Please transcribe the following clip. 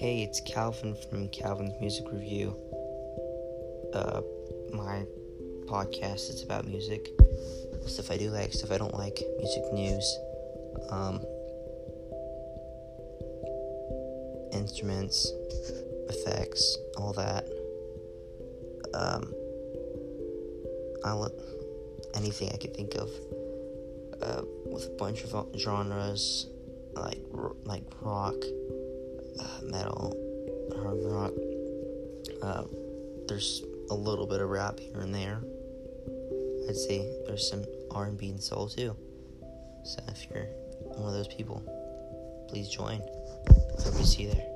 Hey, it's Calvin from Calvin's Music Review. Uh, my podcast is about music, stuff I do like, stuff I don't like, music news, um, instruments, effects, all that. Um, I'll anything I could think of uh, with a bunch of genres like like rock, uh, metal, hard rock. Uh, there's a little bit of rap here and there. I'd say there's some R&B and soul too. So if you're one of those people, please join. Hope to see you there.